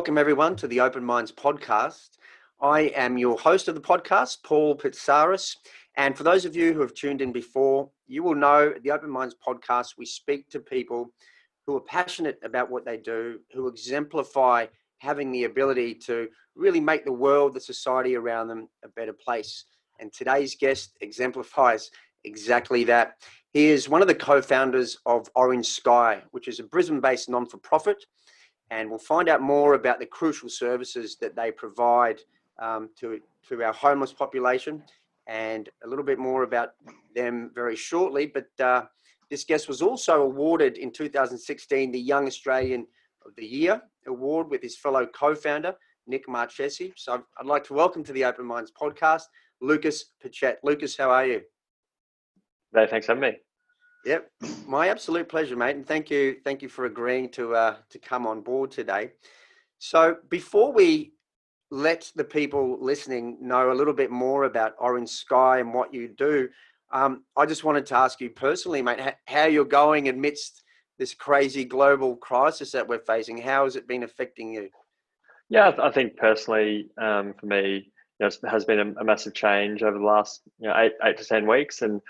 welcome everyone to the Open Minds podcast. I am your host of the podcast, Paul Pitsaris. And for those of you who have tuned in before, you will know the Open Minds podcast, we speak to people who are passionate about what they do, who exemplify having the ability to really make the world, the society around them, a better place. And today's guest exemplifies exactly that. He is one of the co founders of Orange Sky, which is a Brisbane based non for profit. And we'll find out more about the crucial services that they provide um, to, to our homeless population and a little bit more about them very shortly. But uh, this guest was also awarded in 2016 the Young Australian of the Year award with his fellow co founder, Nick Marchesi. So I'd like to welcome to the Open Minds podcast, Lucas Patchett. Lucas, how are you? No, thanks for having me. Yep, my absolute pleasure, mate, and thank you, thank you for agreeing to uh, to come on board today. So before we let the people listening know a little bit more about Orange Sky and what you do, um, I just wanted to ask you personally, mate, how you're going amidst this crazy global crisis that we're facing. How has it been affecting you? Yeah, I think personally, um, for me, you know, it has been a, massive change over the last you know eight eight to ten weeks, and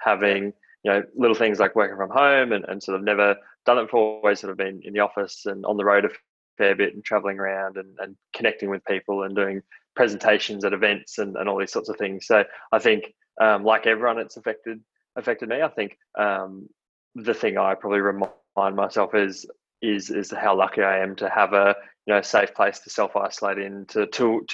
having you know little things like working from home and, and sort of never done it before always sort of been in the office and on the road a fair bit and traveling around and, and connecting with people and doing presentations at events and, and all these sorts of things. So i think um, like everyone it's affected affected me. I think um, the thing i probably remind myself is is is how lucky i am to have a you know safe place to self isolate in to to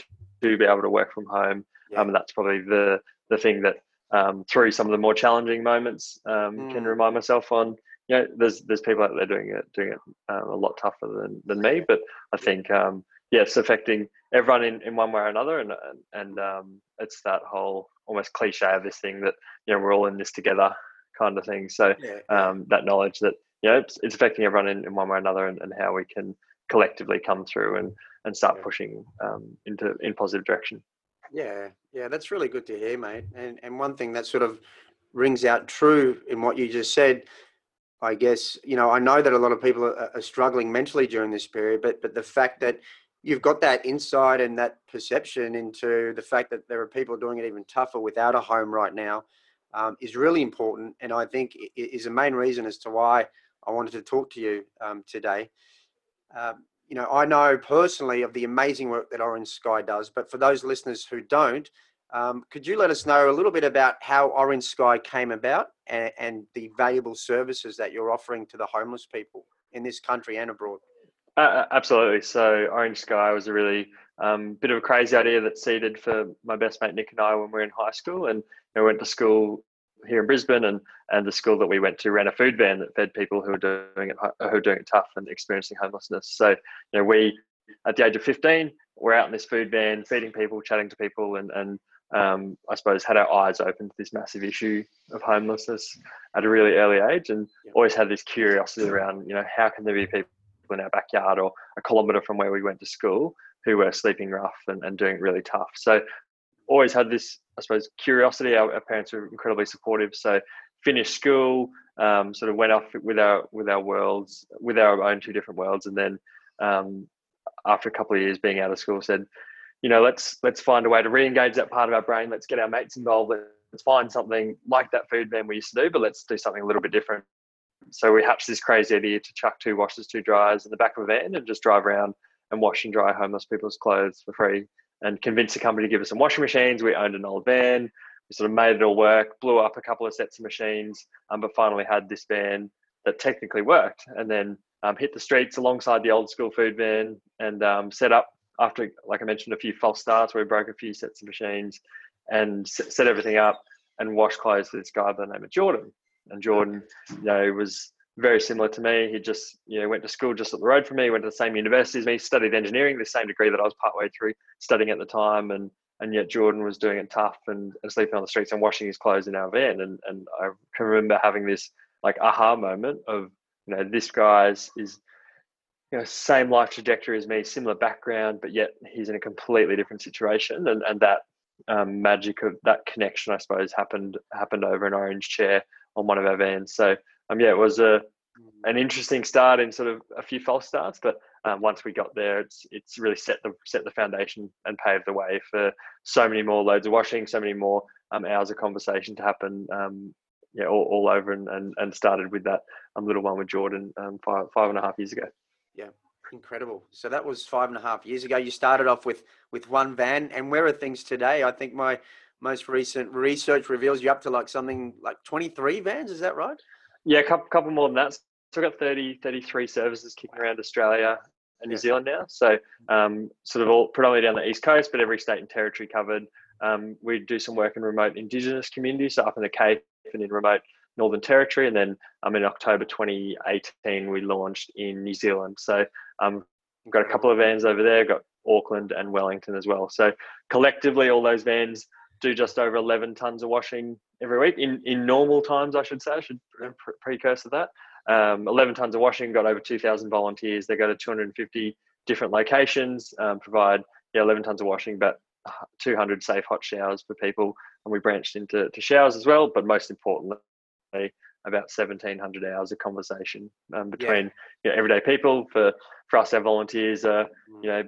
to be able to work from home. Yeah. um, and that's probably the the thing that um, through some of the more challenging moments um, mm. can remind myself on you know there's there's people out there doing it doing it um, a lot tougher than, than me but i think um, yeah it's affecting everyone in, in one way or another and and um, it's that whole almost cliche of this thing that you know we're all in this together kind of thing. So yeah. Um, that knowledge that you know it's, it's affecting everyone in, in one way or another and, and how we can collectively come through and and start pushing into in positive direction yeah, yeah, that's really good to hear, mate. And and one thing that sort of rings out true in what you just said, I guess, you know, I know that a lot of people are, are struggling mentally during this period, but but the fact that you've got that insight and that perception into the fact that there are people doing it even tougher without a home right now um, is really important, and I think is the main reason as to why I wanted to talk to you um, today. Um, you know, I know personally of the amazing work that Orange Sky does, but for those listeners who don't, um, could you let us know a little bit about how Orange Sky came about and, and, the valuable services that you're offering to the homeless people in this country and abroad? Uh, absolutely. So, Orange Sky was a really um, bit of a crazy idea that seeded for my best mate Nick and I when we were in high school, and you know, went to school here in Brisbane, and and the school that we went to ran a food van that fed people who were doing it who were doing it tough and experiencing homelessness. So you know, we at the age of 15, we're out in this food van, feeding people, chatting to people, and and um, I suppose had our eyes open to this massive issue of homelessness at a really early age, and always had this curiosity around you know how can there be people in our backyard or a kilometre from where we went to school who were sleeping rough and, and doing really tough. So always had this, I suppose, curiosity. Our, our parents were incredibly supportive. So finished school, um, sort of went off with our with our worlds, with our own two different worlds, and then um, after a couple of years being out of school, said, you know, let's let's find a way to re-engage that part of our brain. Let's get our mates involved. Let's find something like that food van we used to do, but let's do something a little bit different. So we hatched this crazy idea to chuck two washers, two dryers in the back of a van and just drive around and wash and dry homeless people's clothes for free and convinced the company to give us some washing machines. We owned an old van. We sort of made it all work, blew up a couple of sets of machines, um, but finally had this van that technically worked. And then um, hit the streets alongside the old school food van and um, set up after, like I mentioned, a few false starts where we broke a few sets of machines and set everything up and washed clothes for this guy by the name of Jordan. And Jordan, you know, was very similar to me. He just you know went to school just up the road from me, went to the same university as me, studied engineering, the same degree that I was partway through studying at the time, and and yet Jordan was doing it tough and, and sleeping on the streets and washing his clothes in our van. And and I can remember having this like aha moment of you know this guy's is you know same life trajectory as me, similar background, but yet he's in a completely different situation, and and that um, magic of that connection, I suppose, happened happened over an orange chair on one of our vans. So um, yeah, it was a an interesting start in sort of a few false starts, but um, once we got there, it's it's really set the set the foundation and paved the way for so many more loads of washing, so many more um, hours of conversation to happen. Um, yeah, all, all over and, and, and started with that um, little one with Jordan um, five five and a half years ago. Yeah, incredible. So that was five and a half years ago. You started off with with one van, and where are things today? I think my most recent research reveals you up to like something like 23 vans. Is that right? Yeah, a couple, couple more than that. So we've got 30, 33 services kicking around Australia and New Zealand now. So um, sort of all predominantly down the east coast, but every state and territory covered. Um, we do some work in remote Indigenous communities, so up in the Cape and in remote Northern Territory, and then um, in October 2018 we launched in New Zealand. So um, we've got a couple of vans over there, got Auckland and Wellington as well. So collectively, all those vans do just over 11 tons of washing every week in, in normal times, I should say. I should pre- precursor that. Um, 11 tons of washing, got over 2,000 volunteers. They go to 250 different locations, um, provide yeah, 11 tons of washing, but 200 safe hot showers for people. And we branched into to showers as well, but most importantly, about 1,700 hours of conversation um, between yeah. you know, everyday people. For, for us, our volunteers are, you know,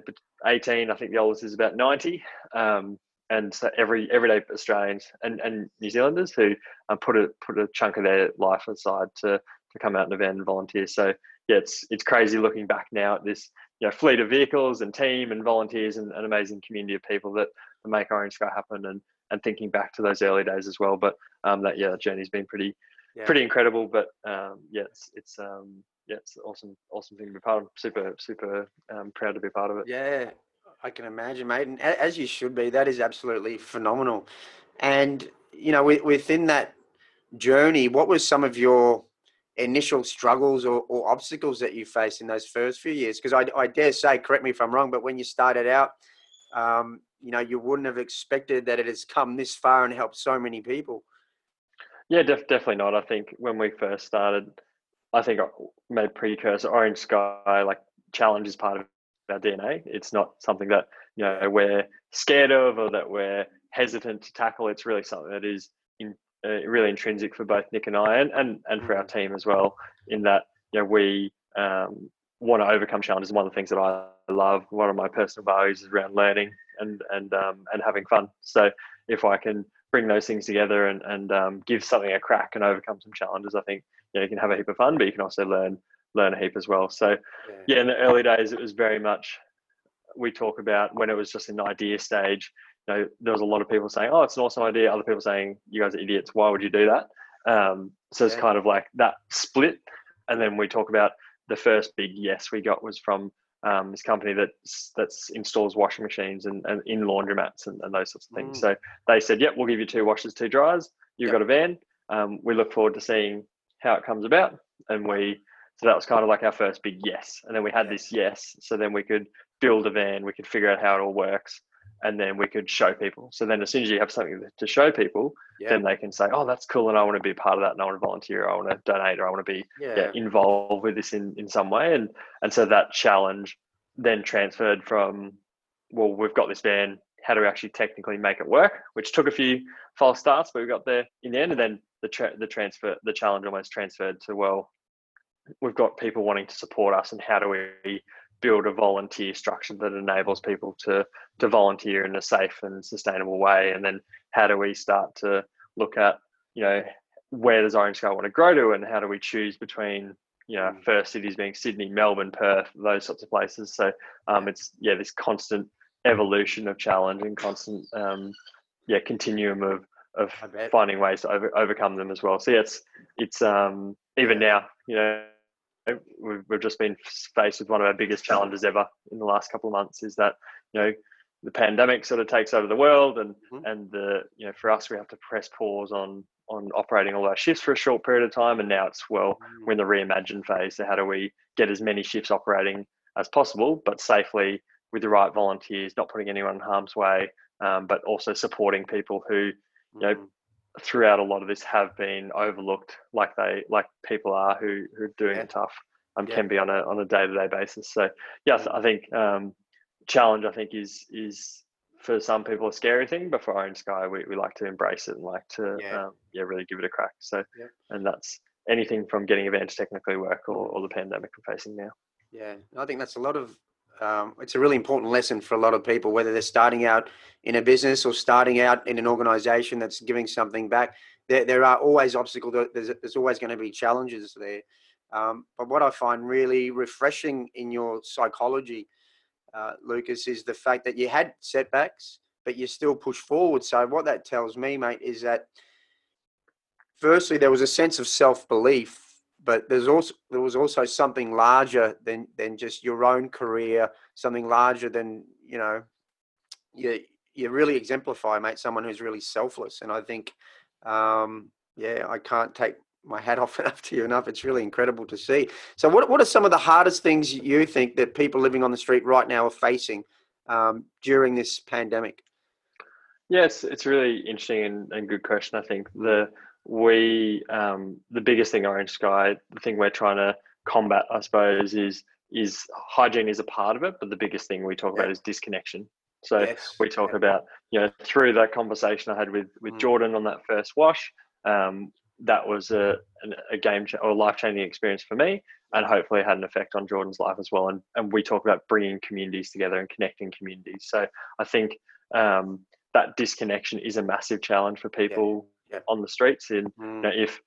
18, I think the oldest is about 90. Um, and so every everyday Australians and, and New Zealanders who um, put a put a chunk of their life aside to to come out in a van and volunteer. So yeah, it's it's crazy looking back now at this you know fleet of vehicles and team and volunteers and an amazing community of people that, that make Orange Sky happen and and thinking back to those early days as well. But um, that yeah, journey's been pretty yeah. pretty incredible. But um, yeah, it's it's um, yeah, it's awesome awesome thing to be part of. Super super um, proud to be part of it. Yeah, I can imagine, mate, and as you should be. That is absolutely phenomenal. And you know, within that journey, what was some of your initial struggles or, or obstacles that you faced in those first few years? Because I, I, dare say, correct me if I'm wrong, but when you started out, um, you know, you wouldn't have expected that it has come this far and helped so many people. Yeah, def- definitely not. I think when we first started, I think I made precursor Orange Sky like challenge is part of our DNA. It's not something that you know we're scared of or that we're hesitant to tackle. It's really something that is in, uh, really intrinsic for both Nick and I, and, and and for our mm. team as well. In that you know we um, want to overcome challenges. One of the things that I love, one of my personal values, is around learning and and um, and having fun. So if I can bring those things together and and um, give something a crack and overcome some challenges, I think you, know, you can have a heap of fun, but you can also learn learn a heap as well. So yeah. yeah, in the early days, it was very much we talk about when it was just in the idea stage. You know, there was a lot of people saying, "Oh, it's an awesome idea." Other people saying, "You guys are idiots. Why would you do that?" Um, so it's kind of like that split. And then we talk about the first big yes we got was from um, this company that that's installs washing machines and, and in laundromats and, and those sorts of things. Mm. So they said, "Yep, we'll give you two washers, two dryers. You've yep. got a van. Um, we look forward to seeing how it comes about." And we so that was kind of like our first big yes. And then we had this yes. So then we could build a van, we could figure out how it all works, and then we could show people. So then as soon as you have something to show people, yeah. then they can say, oh, that's cool. And I want to be a part of that. And I want to volunteer. or I want to donate or I want to be yeah. Yeah, involved with this in, in some way. And, and so that challenge then transferred from, well, we've got this van. How do we actually technically make it work? Which took a few false starts, but we got there in the end. And then the, tra- the transfer, the challenge almost transferred to, well, we've got people wanting to support us and how do we build a volunteer structure that enables people to to volunteer in a safe and sustainable way? And then how do we start to look at you know where does orange sky want to grow to and how do we choose between you know mm. first cities being sydney melbourne perth those sorts of places? So um, it's yeah this constant evolution of challenge and constant um, yeah continuum of of finding ways to over, overcome them as well. So yeah, it's it's um even now you know we've, we've just been faced with one of our biggest challenges ever in the last couple of months is that you know the pandemic sort of takes over the world and mm-hmm. and the you know for us we have to press pause on on operating all our shifts for a short period of time and now it's well mm-hmm. we're in the reimagine phase so how do we get as many shifts operating as possible but safely with the right volunteers not putting anyone in harm's way um, but also supporting people who you know mm-hmm throughout a lot of this have been overlooked, like they like people are who who are doing yeah. it tough. Um, yeah. can be on a on a day to day basis. So yes, I think um, challenge I think is is for some people a scary thing, but for Orange Sky we, we like to embrace it and like to yeah, um, yeah really give it a crack. So and that's anything from getting events technically work or, or the pandemic we're facing now. Yeah, I think that's a lot of. Um, it's a really important lesson for a lot of people, whether they're starting out in a business or starting out in an organisation that's giving something back. There, there are always obstacles. There's, there's always going to be challenges there. Um, but what I find really refreshing in your psychology, uh, Lucas, is the fact that you had setbacks, but you still push forward. So what that tells me, mate, is that firstly there was a sense of self belief but there's also there was also something larger than than just your own career, something larger than you know. You you really exemplify, mate, someone who's really selfless, and I think, um, yeah, I can't take my hat off enough to you enough. It's really incredible to see. So, what what are some of the hardest things you think that people living on the street right now are facing um, during this pandemic? Yes, it's, really interesting and, and good question. I think the we um, the biggest thing Orange Sky, the thing we're trying to combat, I suppose, is is hygiene is a part of it, but the biggest thing we talk yeah. about is disconnection. So yes. we talk yeah. about you know through that conversation I had with with mm. Jordan on that first wash, um, that was a a game ch- or life changing experience for me, and hopefully had an effect on Jordan's life as well. And and we talk about bringing communities together and connecting communities. So I think um, that disconnection is a massive challenge for people yeah. on the streets. And mm. you know, if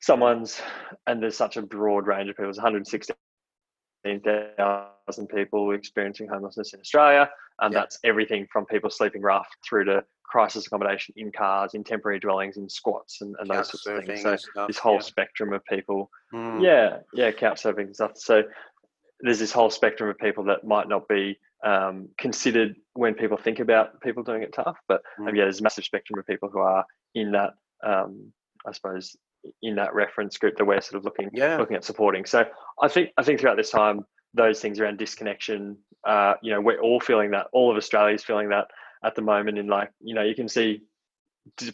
someone's and there's such a broad range of people, there's 116,000 people experiencing homelessness in Australia, and yeah. that's everything from people sleeping rough through to crisis accommodation in cars, in temporary dwellings, in squats, and, and those sorts of things. So stuff, this whole yeah. spectrum of people, mm. yeah, yeah, couch surfing and stuff. So there's this whole spectrum of people that might not be um, considered when people think about people doing it tough. But um, mm. yeah, there's a massive spectrum of people who are in that, um, I suppose, in that reference group that we're sort of looking yeah. looking at supporting. So I think I think throughout this time, those things around disconnection, uh, you know, we're all feeling that. All of Australia is feeling that at the moment. In like, you know, you can see,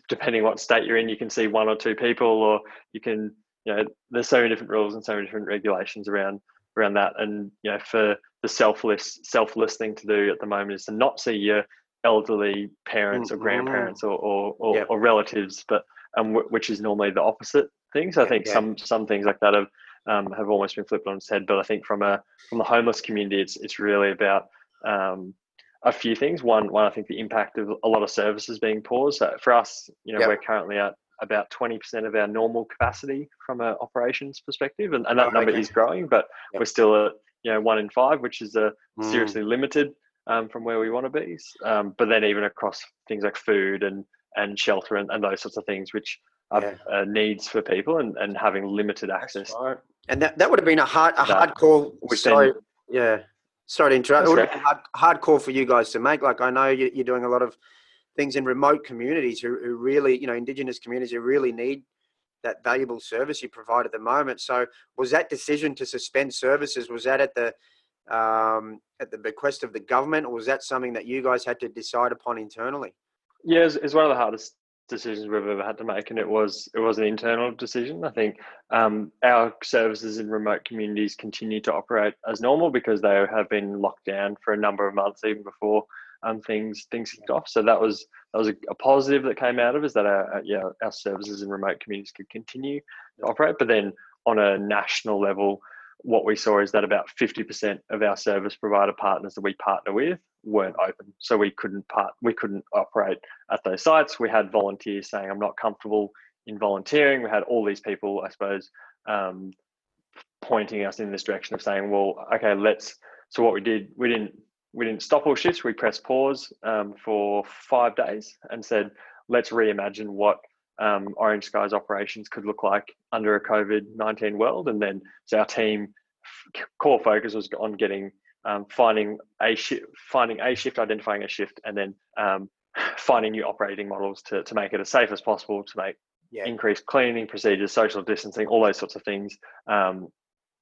depending what state you're in, you can see one or two people, or you can, you know, there's so many different rules and so many different regulations around around that. And you know, for the selfless selfless thing to do at the moment is to not see your elderly parents mm-hmm. or grandparents or or, or, yep. or relatives, but um, w- which is normally the opposite thing. So I think yeah. some some things like that have um, have almost been flipped on its head. But I think from a from the homeless community, it's it's really about um, a few things. One one I think the impact of a lot of services being paused. So for us, you know, yep. we're currently at about 20% of our normal capacity from an operations perspective and, and that oh, number okay. is growing but yep. we're still at you know one in five which is a mm. seriously limited um, from where we want to be um, but then even across things like food and and shelter and, and those sorts of things which are yeah. uh, needs for people and, and having limited access right. and that, that would have been a hard a hard call sorry then, yeah sorry to interrupt it would have been a hard, hard call for you guys to make like i know you're doing a lot of things in remote communities who, who really, you know, indigenous communities who really need that valuable service you provide at the moment. So was that decision to suspend services, was that at the um, at the bequest of the government or was that something that you guys had to decide upon internally? Yeah, it's, one of the hardest decisions we've ever had to make and it was it was an internal decision i think um, our services in remote communities continue to operate as normal because they have been locked down for a number of months even before um, things things kicked off. So that was that was a, a positive that came out of is that our yeah our services in remote communities could continue to operate. But then on a national level, what we saw is that about 50% of our service provider partners that we partner with weren't open. So we couldn't part we couldn't operate at those sites. We had volunteers saying i'm not comfortable in volunteering. We had all these people i suppose um, pointing us in this direction of saying well okay let's so what we did we didn't we didn't stop all shifts. We pressed pause um, for five days and said, let's reimagine what um, Orange Sky's operations could look like under a COVID 19 world. And then so our team core focus was on getting um, finding a shift, finding a shift, identifying a shift, and then um, finding new operating models to, to make it as safe as possible, to make yeah. increased cleaning procedures, social distancing, all those sorts of things, um,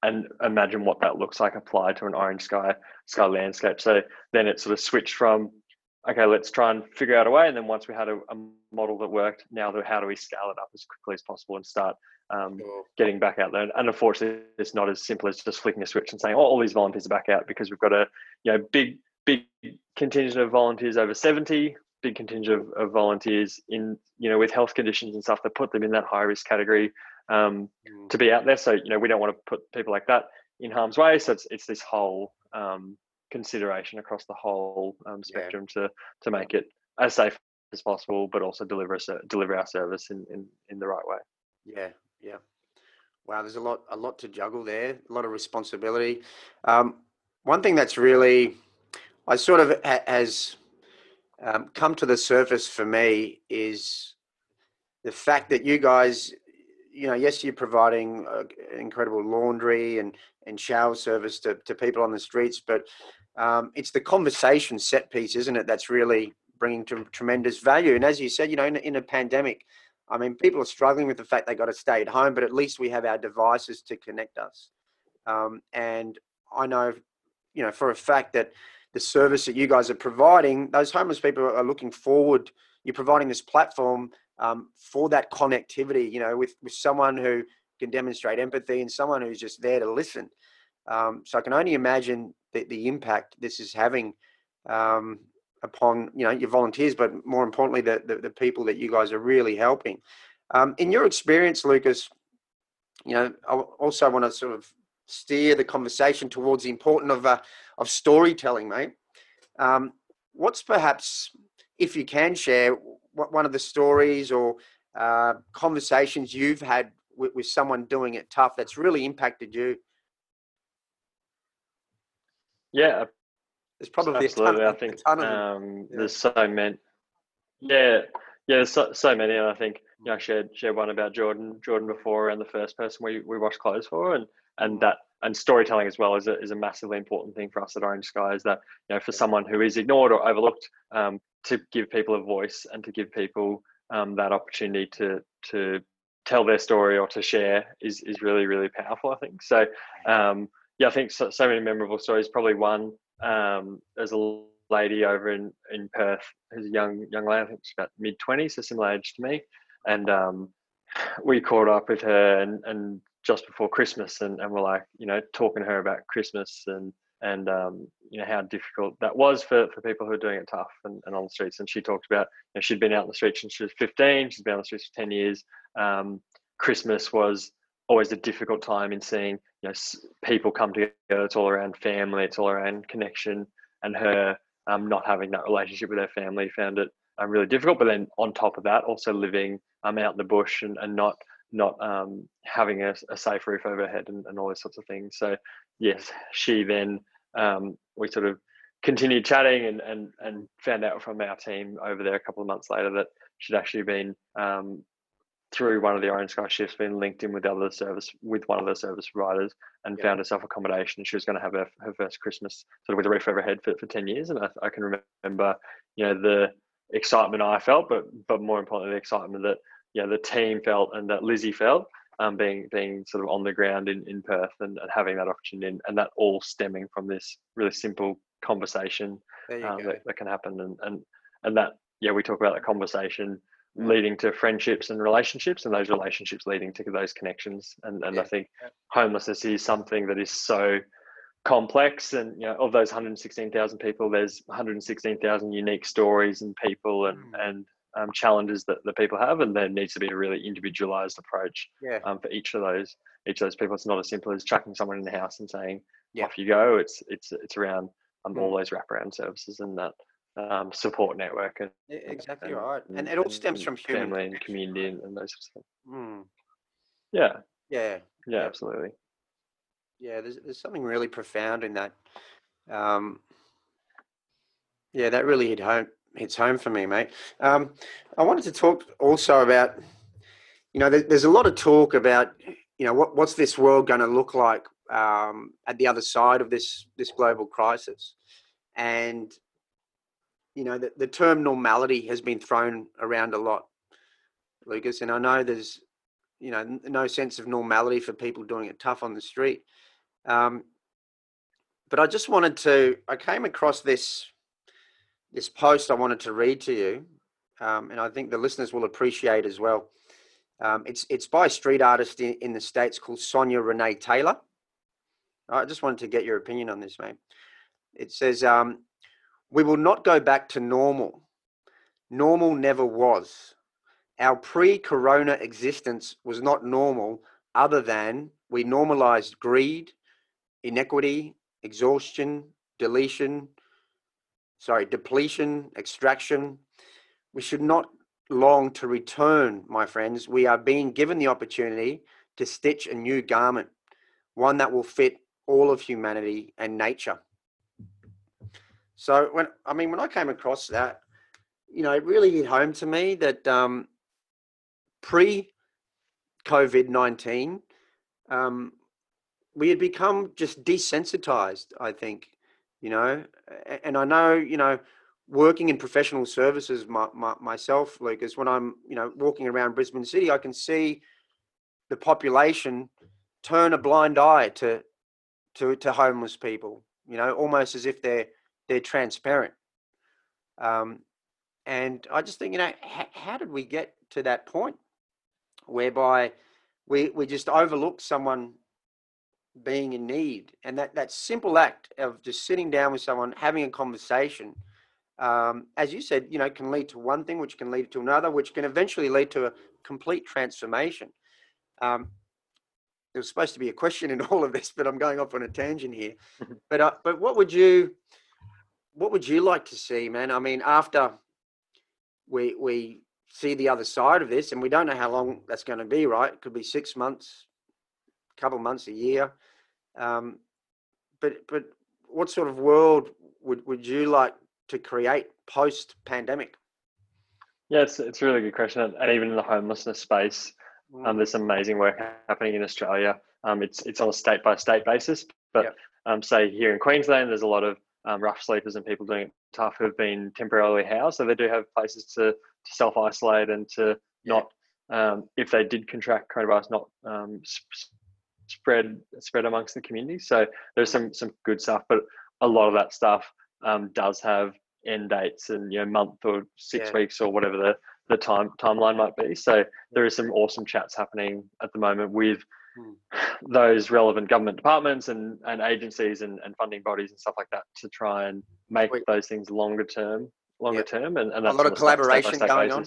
and imagine what that looks like applied to an orange sky sky landscape. So then it sort of switched from okay, let's try and figure out a way, and then once we had a, a model that worked, now how do we scale it up as quickly as possible and start um, sure. getting back out there? And unfortunately, it's not as simple as just flicking a switch and saying, "Oh, all these volunteers are back out," because we've got a you know big big contingent of volunteers over seventy big contingent of, of, volunteers in you know with health conditions and stuff that put them in that high risk category um, mm. to be out there. So you know we don't want to put people like that in harm's way. So it's it's this whole um, consideration across the whole um, spectrum yeah. to to make it as safe as possible, but also deliver us deliver our service in, in in the right way. Yeah, yeah. Wow, there's a lot a lot to juggle there, a lot of responsibility. Um, one thing that's really I sort of ha- has um, come to the surface for me is the fact that you guys, you know, yes, you're providing uh, incredible laundry and, and shower service to, to people on the streets, but um, it's the conversation set piece, isn't it? That's really bringing to tremendous value. And as you said, you know, in, in a pandemic, I mean, people are struggling with the fact they got to stay at home, but at least we have our devices to connect us. Um, and I know, you know, for a fact that the service that you guys are providing, those homeless people are looking forward. You're providing this platform um, for that connectivity, you know, with, with someone who can demonstrate empathy and someone who's just there to listen. Um, so I can only imagine the, the impact this is having um, upon, you know, your volunteers, but more importantly, the, the, the people that you guys are really helping. Um, in your experience, Lucas, you know, I also want to sort of steer the conversation towards the importance of uh, of storytelling, mate. Um, what's perhaps, if you can share, one of the stories or uh, conversations you've had with, with someone doing it tough that's really impacted you? Yeah, there's probably absolutely. Ton, I think um, yeah. there's so many. Yeah, yeah, there's so, so many. And I think you know, I shared shared one about Jordan Jordan before, and the first person we we washed clothes for, and and that and storytelling as well is a, is a massively important thing for us at Orange Sky. Is that you know for someone who is ignored or overlooked, um, to give people a voice and to give people um, that opportunity to to tell their story or to share is is really really powerful. I think so. Um, yeah, I think so, so many memorable stories. Probably one. Um, there's a lady over in in Perth who's a young young lady. I think she's about mid twenties, so similar age to me, and um, we caught up with her and and just before Christmas, and, and we're like, you know, talking to her about Christmas and and um, you know how difficult that was for, for people who are doing it tough and, and on the streets. And she talked about you know, she'd been out in the streets since she was 15. She's been on the streets for 10 years. Um, Christmas was always a difficult time in seeing you know people come together. It's all around family. It's all around connection. And her um, not having that relationship with her family found it um, really difficult. But then on top of that, also living um, out in the bush and, and not not um, having a, a, safe roof overhead and, and all those sorts of things. So yes, she then um, we sort of continued chatting and, and and found out from our team over there a couple of months later that she'd actually been um, through one of the Orange Sky shifts been linked in with the other service with one of the service providers and yeah. found herself accommodation. She was going to have her, her first Christmas sort of with a roof over overhead for, for 10 years. And I, I can remember, you know, the excitement I felt, but but more importantly, the excitement that yeah, the team felt and that Lizzie felt um, being being sort of on the ground in, in Perth and, and having that opportunity and, and, that all stemming from this really simple conversation um, that, that, can happen and, and and that yeah we talk about that conversation mm. leading to friendships and relationships and those relationships leading to those connections and and yeah. I think homelessness is something that is so complex and you know of those 116,000 people there's 116,000 unique stories and people and mm. and um, challenges that the people have, and there needs to be a really individualized approach yeah. um, for each of those each of those people. It's not as simple as chucking someone in the house and saying yeah. off you go. It's it's it's around um, all mm. those wraparound services and that um, support network. And, exactly and, right, and, and, it all stems from human family and community and, and those sorts of things. Mm. Yeah. yeah, yeah, yeah, absolutely. Yeah, there's there's something really profound in that. Um, yeah, that really hit home hits home for me, mate. Um, I wanted to talk also about, you know, there, there's a lot of talk about, you know, what, what's this world going to look like um, at the other side of this this global crisis, and you know, the, the term normality has been thrown around a lot, Lucas, and I know there's, you know, no sense of normality for people doing it tough on the street. Um, but I just wanted to, I came across this this post I wanted to read to you, um, and I think the listeners will appreciate as well. Um, it's it's by a street artist in, in the states called Sonya Renee Taylor. I just wanted to get your opinion on this, mate. It says, um, "We will not go back to normal. normal never was. Our pre corona existence was not normal, other than we normalized greed, inequity, exhaustion, deletion, sorry, depletion, extraction. We should not long to return, my friends. We are being given the opportunity to stitch a new garment, one that will fit all of humanity and nature. So when I mean when I came across that, you know, it really hit home to me that um, pre COVID nineteen, um, we had become just desensitized. I think, you know, and I know, you know, working in professional services my, my, myself, Lucas, when I'm, you know, walking around Brisbane City, I can see the population turn a blind eye to to to homeless people. You know, almost as if they're they're transparent. Um, and I just think, you know, how, how did we get to that point whereby we we just overlook someone being in need, and that that simple act of just sitting down with someone, having a conversation, um, as you said, you know, can lead to one thing, which can lead to another, which can eventually lead to a complete transformation. Um, there was supposed to be a question in all of this, but I'm going off on a tangent here. but uh, but what would you what would you like to see, man? I mean, after we we see the other side of this, and we don't know how long that's going to be, right? It could be six months, couple months, a year. Um, but but what sort of world would would you like to create post pandemic? Yeah, it's it's a really good question, and even in the homelessness space, um, mm. there's amazing work happening in Australia. Um, it's it's on a state by state basis, but yep. um, say here in Queensland, there's a lot of um, rough sleepers and people doing it tough who've been temporarily housed. So they do have places to, to self isolate and to yeah. not, um, if they did contract coronavirus, not um, spread spread amongst the community. So there's some some good stuff, but a lot of that stuff um, does have end dates and you know month or six yeah. weeks or whatever the the time timeline might be. So there is some awesome chats happening at the moment with Hmm. those relevant government departments and, and agencies and, and funding bodies and stuff like that to try and make Wait. those things longer term longer term and, and a lot of collaboration going basis. on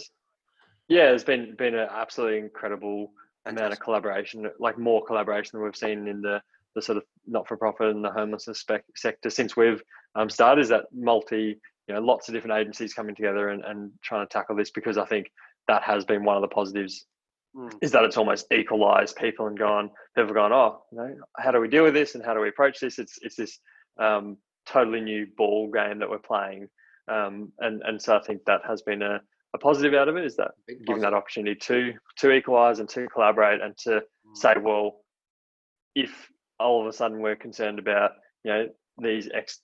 yeah there's been been an absolutely incredible. Amount of collaboration like more collaboration than we've seen in the the sort of not-for-profit and the homelessness spec- sector since we've um, started is that multi you know lots of different agencies coming together and, and trying to tackle this because i think that has been one of the positives mm. is that it's almost equalized people and gone people have gone oh you know how do we deal with this and how do we approach this it's it's this um, totally new ball game that we're playing um, and and so I think that has been a, a positive out of it is that giving that opportunity to to equalize and to collaborate and to mm. say well if all of a sudden we're concerned about you know these x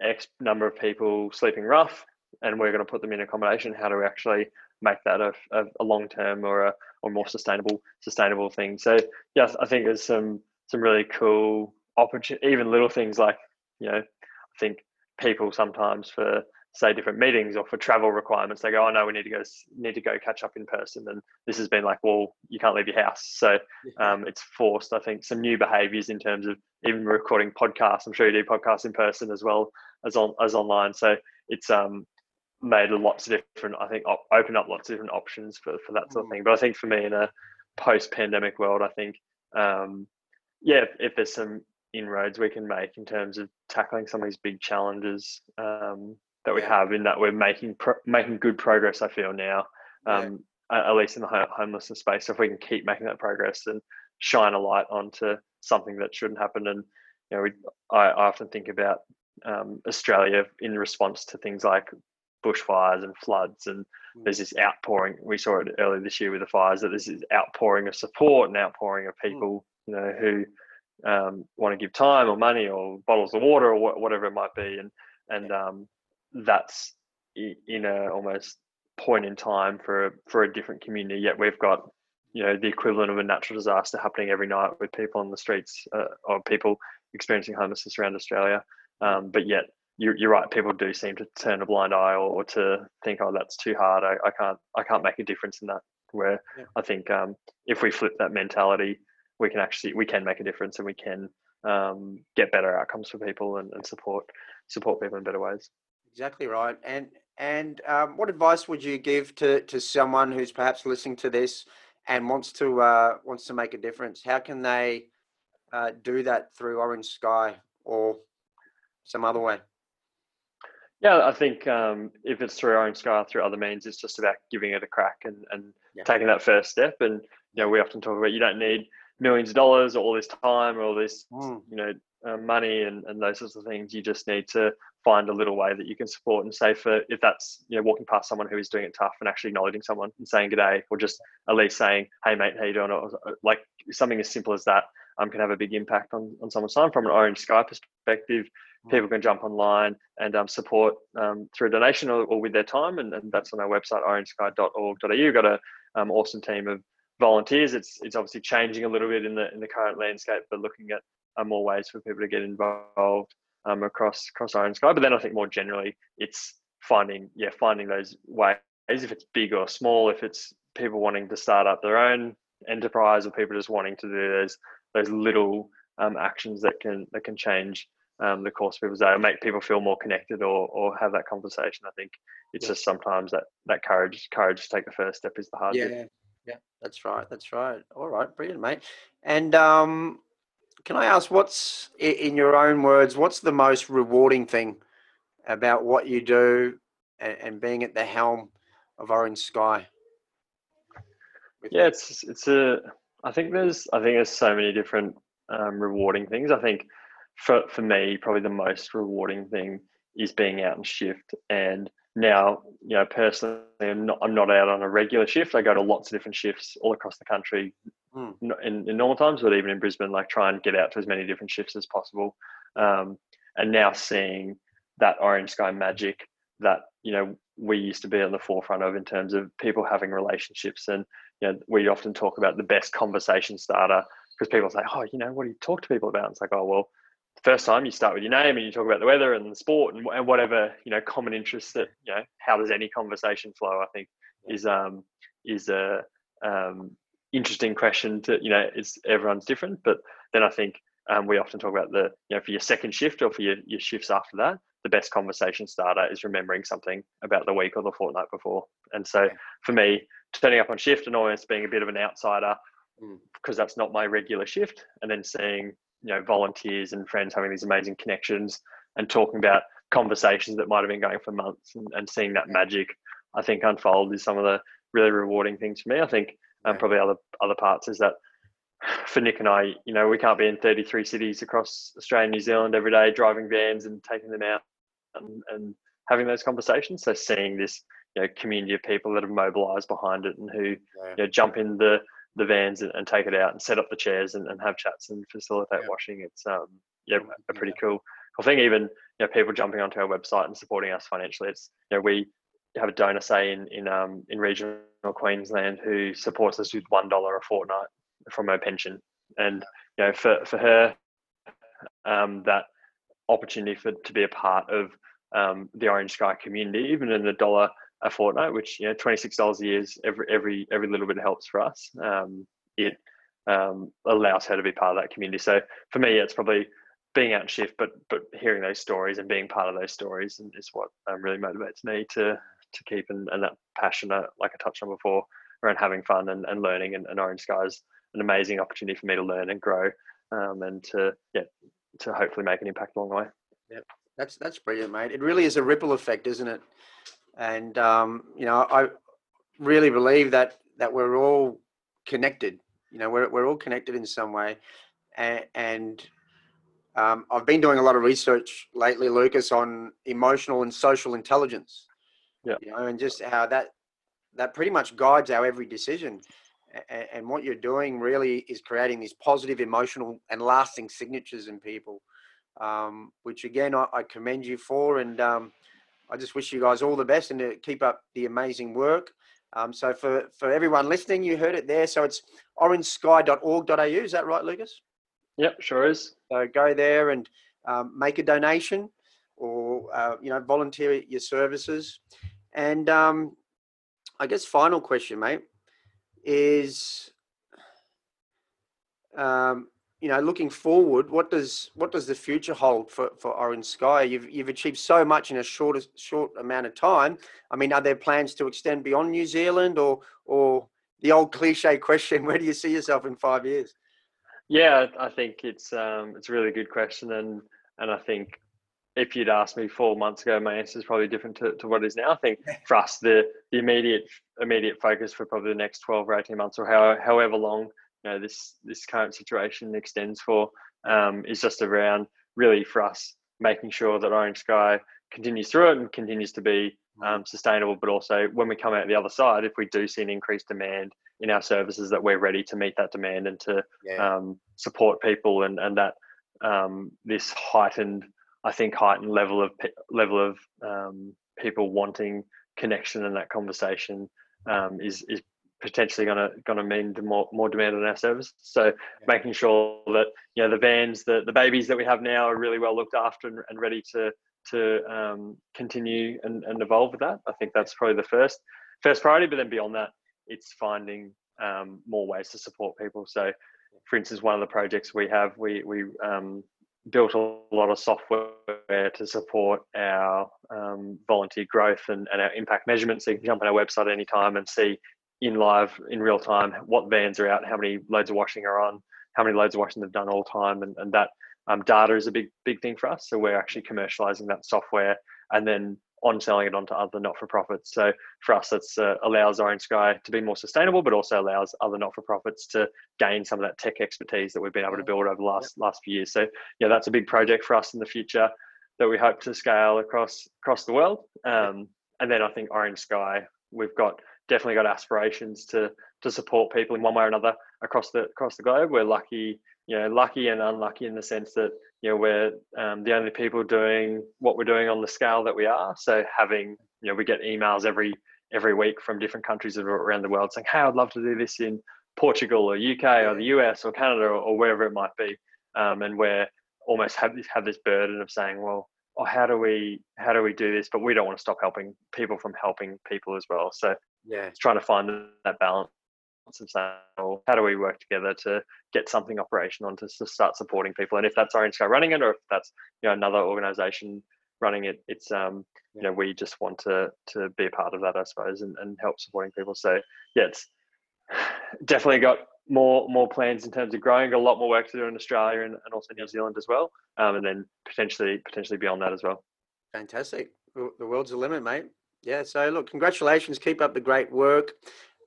x number of people sleeping rough and we're going to put them in accommodation how do we actually make that a, a, a long term or a or more sustainable sustainable thing. So yeah, I think there's some some really cool opportunity, even little things like you know, I think people sometimes for say different meetings or for travel requirements they go oh no we need to go need to go catch up in person and this has been like well you can't leave your house. So um, it's forced i think some new behaviors in terms of even recording podcasts. I'm sure you do podcasts in person as well as on as online. So it's um made lots of different i think op- open up lots of different options for, for that sort of mm. thing. But i think for me in a post-pandemic world i think um, yeah if, if, there's some inroads we can make in terms of tackling some of these big challenges um, that we have in that we're making pro- making good progress i feel now um, at, least in the homelessness space so if we can keep making that progress and shine a light onto something that shouldn't happen and you know we, I, I often think about um, Australia in response to things like bushfires and floods and mm. there's this outpouring we saw it earlier this year with the fires that there's this outpouring of support and outpouring of mm. people you know who um, want to give time or money or bottles of water or wh- whatever it might be and and um, that's in a almost point in time for a, for a different community yet we've got you know the equivalent of a natural disaster happening every night with people on the streets uh, or people experiencing homelessness around australia um, but yet you're, you're right. People do seem to turn a blind eye or, or to think, oh, that's too hard. I, I can't I can't make a difference in that. Where yeah. I think um, if we flip that mentality, we can actually we can make a difference and we can um, get better outcomes for people and, and support support people in better ways. Exactly right. And And um, what advice would you give to, to someone who's perhaps listening to this and wants to uh, wants to make a difference? How can they uh, do that through Orange Sky or some other way? Yeah, I think um, if it's through Orange Sky, or through other means, it's just about giving it a crack and, and yeah. taking that first step. And you know, we often talk about you don't need millions of dollars or all this time or all this, mm. you know, uh, money and, and those sorts of things. You just need to find a little way that you can support and say for if that's you know walking past someone who is doing it tough and actually acknowledging someone and saying good day or just at least saying hey mate how you doing? or like something as simple as that um, can have a big impact on, on someone's time from an orange sky perspective. Mm. people can jump online and um, support um, through a donation or, or, with their time and, and that's on our website orangesky.org.au we've got a um, awesome team of volunteers. It's it's obviously changing a little bit in the in the current landscape but looking at uh, more ways for people to get involved um, across across Orange Sky. But then I think more generally, it's finding yeah finding those ways if it's big or small, if it's people wanting to start up their own enterprise or people just wanting to do those those little um, actions that can that can change um, the course of people's day or make people feel more connected or or have that conversation. I think it's yeah. just sometimes that that courage courage to take the first step is the hard yeah. bit. Yeah, that's right. That's right. All right, brilliant, mate. And um, can I ask, what's in your own words, what's the most rewarding thing about what you do and, and being at the helm of Orange Sky? Yeah, it's it's a. I think there's I think there's so many different um, rewarding things. I think for for me, probably the most rewarding thing is being out and shift. And now, you know, personally, I'm not, I'm not out on a regular shift. I go to lots of different shifts all across the country, mm. in, in normal times, but even in Brisbane, like try and get out to as many different shifts as possible. Um, and now seeing that orange sky magic that you know we used to be on the forefront of in terms of people having relationships and you know we often talk about the best conversation starter because people say oh you know what do you talk to people about and it's like oh well the first time you start with your name and you talk about the weather and the sport and, and whatever you know common interests that you know how does any conversation flow i think is um is a um interesting question to you know it's everyone's different but then i think um, we often talk about the you know for your second shift or for your, your shifts after that the best conversation starter is remembering something about the week or the fortnight before. And so for me turning up on shift and almost being a bit of an outsider mm. because that's not my regular shift and then seeing you know volunteers and friends having these amazing connections and talking about conversations that might have been going for months and, and seeing that magic i think unfold is some of the really rewarding things for me. I think and probably other other parts is that for Nick and I, you know, we can't be in 33 cities across Australia and New Zealand every day, driving vans and taking them out and, and having those conversations. So seeing this, you know, community of people that have mobilised behind it and who, yeah. you know, jump in the the vans and, and, take it out and set up the chairs and, and have chats and facilitate yeah. washing. It's um yeah a pretty cool cool thing. Even you know people jumping onto our website and supporting us financially. It's you know we have a donor say in in um in regional Queensland who supports us with one dollar a fortnight from her pension, and you know for for her um, that opportunity for to be a part of um, the Orange Sky community, even in a dollar a fortnight, which you know twenty six dollars a year is every every every little bit helps for us. Um, it um, allows her to be part of that community. So for me, it's probably being out and shift, but but hearing those stories and being part of those stories is what um, really motivates me to to keep and, and that passion, uh, like I touched on before, around having fun and, and learning. And, and Orange Sky is an amazing opportunity for me to learn and grow, um, and to yeah, to hopefully make an impact along the way. Yeah, that's that's brilliant, mate. It really is a ripple effect, isn't it? And um, you know, I really believe that that we're all connected. You know, we're we're all connected in some way, and, and um, I've been doing a lot of research lately, Lucas, on emotional and social intelligence. Yeah. You know, and just how that that pretty much guides our every decision. And, and what you're doing really is creating these positive, emotional, and lasting signatures in people, um, which again I, I, commend you for. And um, I just wish you guys all the best and to keep up the amazing work. Um, so for, for everyone listening, you heard it there. So it's orangesky.org.au. Is that right, Lucas? Yep, sure is. So go there and um, make a donation or, uh, you know, volunteer your services. And um, I guess final question, mate, is um, you know, looking forward, what does what does the future hold for, for Orange Sky? You've you've achieved so much in a short short amount of time. I mean, are there plans to extend beyond New Zealand, or or the old cliche question, where do you see yourself in five years? Yeah, I think it's um, it's a really good question, and and I think if you'd asked me four months ago, my answer is probably different to, to what it is now. I think for us, the the immediate immediate focus for probably the next twelve or eighteen months, or how, however long you know this this current situation extends for, um, is just around really for us making sure that Orange Sky continues through it and continues to be mm. um, sustainable. But also when we come out the other side, if we do see an increased demand in our services, that we're ready to meet that demand and to yeah. um, support people and and that um, this heightened I think heightened level of level of um, people wanting connection and that conversation um, is is potentially going to going to mean more more demand on our service. So yeah. making sure that you know the vans, the the babies that we have now are really well looked after and, and ready to to um, continue and, and evolve with that. I think that's probably the first first priority. But then beyond that, it's finding um, more ways to support people. So, for instance, one of the projects we have, we we um, built a lot of software to support our um, volunteer growth and, and, our impact measurement. So you can jump on our website anytime and see in live, in real time, what vans are out, how many loads of washing are on, how many loads of washing they've done all time, and, and that um, data is a big big thing for us. So we're actually commercializing that software and then on selling it onto other not-for-profits. So for us, it uh, allows Orange Sky to be more sustainable, but also allows other not-for-profits to gain some of that tech expertise that we've been able to build over the last last few years. So yeah, that's a big project for us in the future that we hope to scale across across the world. Um, and then I think Orange Sky, we've got definitely got aspirations to to support people in one way or another across the across the globe. We're lucky, you know, lucky and unlucky in the sense that you know we're um, the only people doing what we're doing on the scale that we are. So having you know we get emails every every week from different countries around the world saying, "Hey, I'd love to do this in Portugal or UK or the US or Canada or, or wherever it might be," um, and we're almost have this have this burden of saying, "Well, oh, how do we how do we do this?" But we don't want to stop helping people from helping people as well. So yeah, it's trying to find that balance of saying, well, how do we work together to get something operational and to, to start supporting people? And if that's Orange Sky running it, or if that's you know another organization running it, it's um you know we just want to to be a part of that, I suppose, and, and help supporting people. So yeah, it's definitely got more more plans in terms of growing. Got a lot more work to do in Australia and, and also New Zealand as well, um, and then potentially potentially beyond that as well. Fantastic. The world's the limit, mate. Yeah. So look, congratulations. Keep up the great work.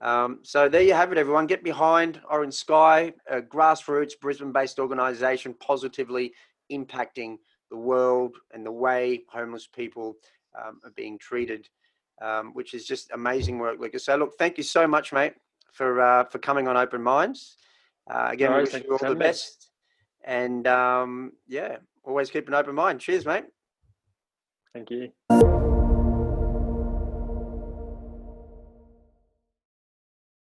Um, so there you have it, everyone. Get behind Orange Sky, a grassroots Brisbane-based organisation, positively impacting the world and the way homeless people um, are being treated, um, which is just amazing work, Lucas. So look, thank you so much, mate, for uh, for coming on Open Minds. Uh, again, no, we wish you all the best, and um, yeah, always keep an open mind. Cheers, mate. Thank you.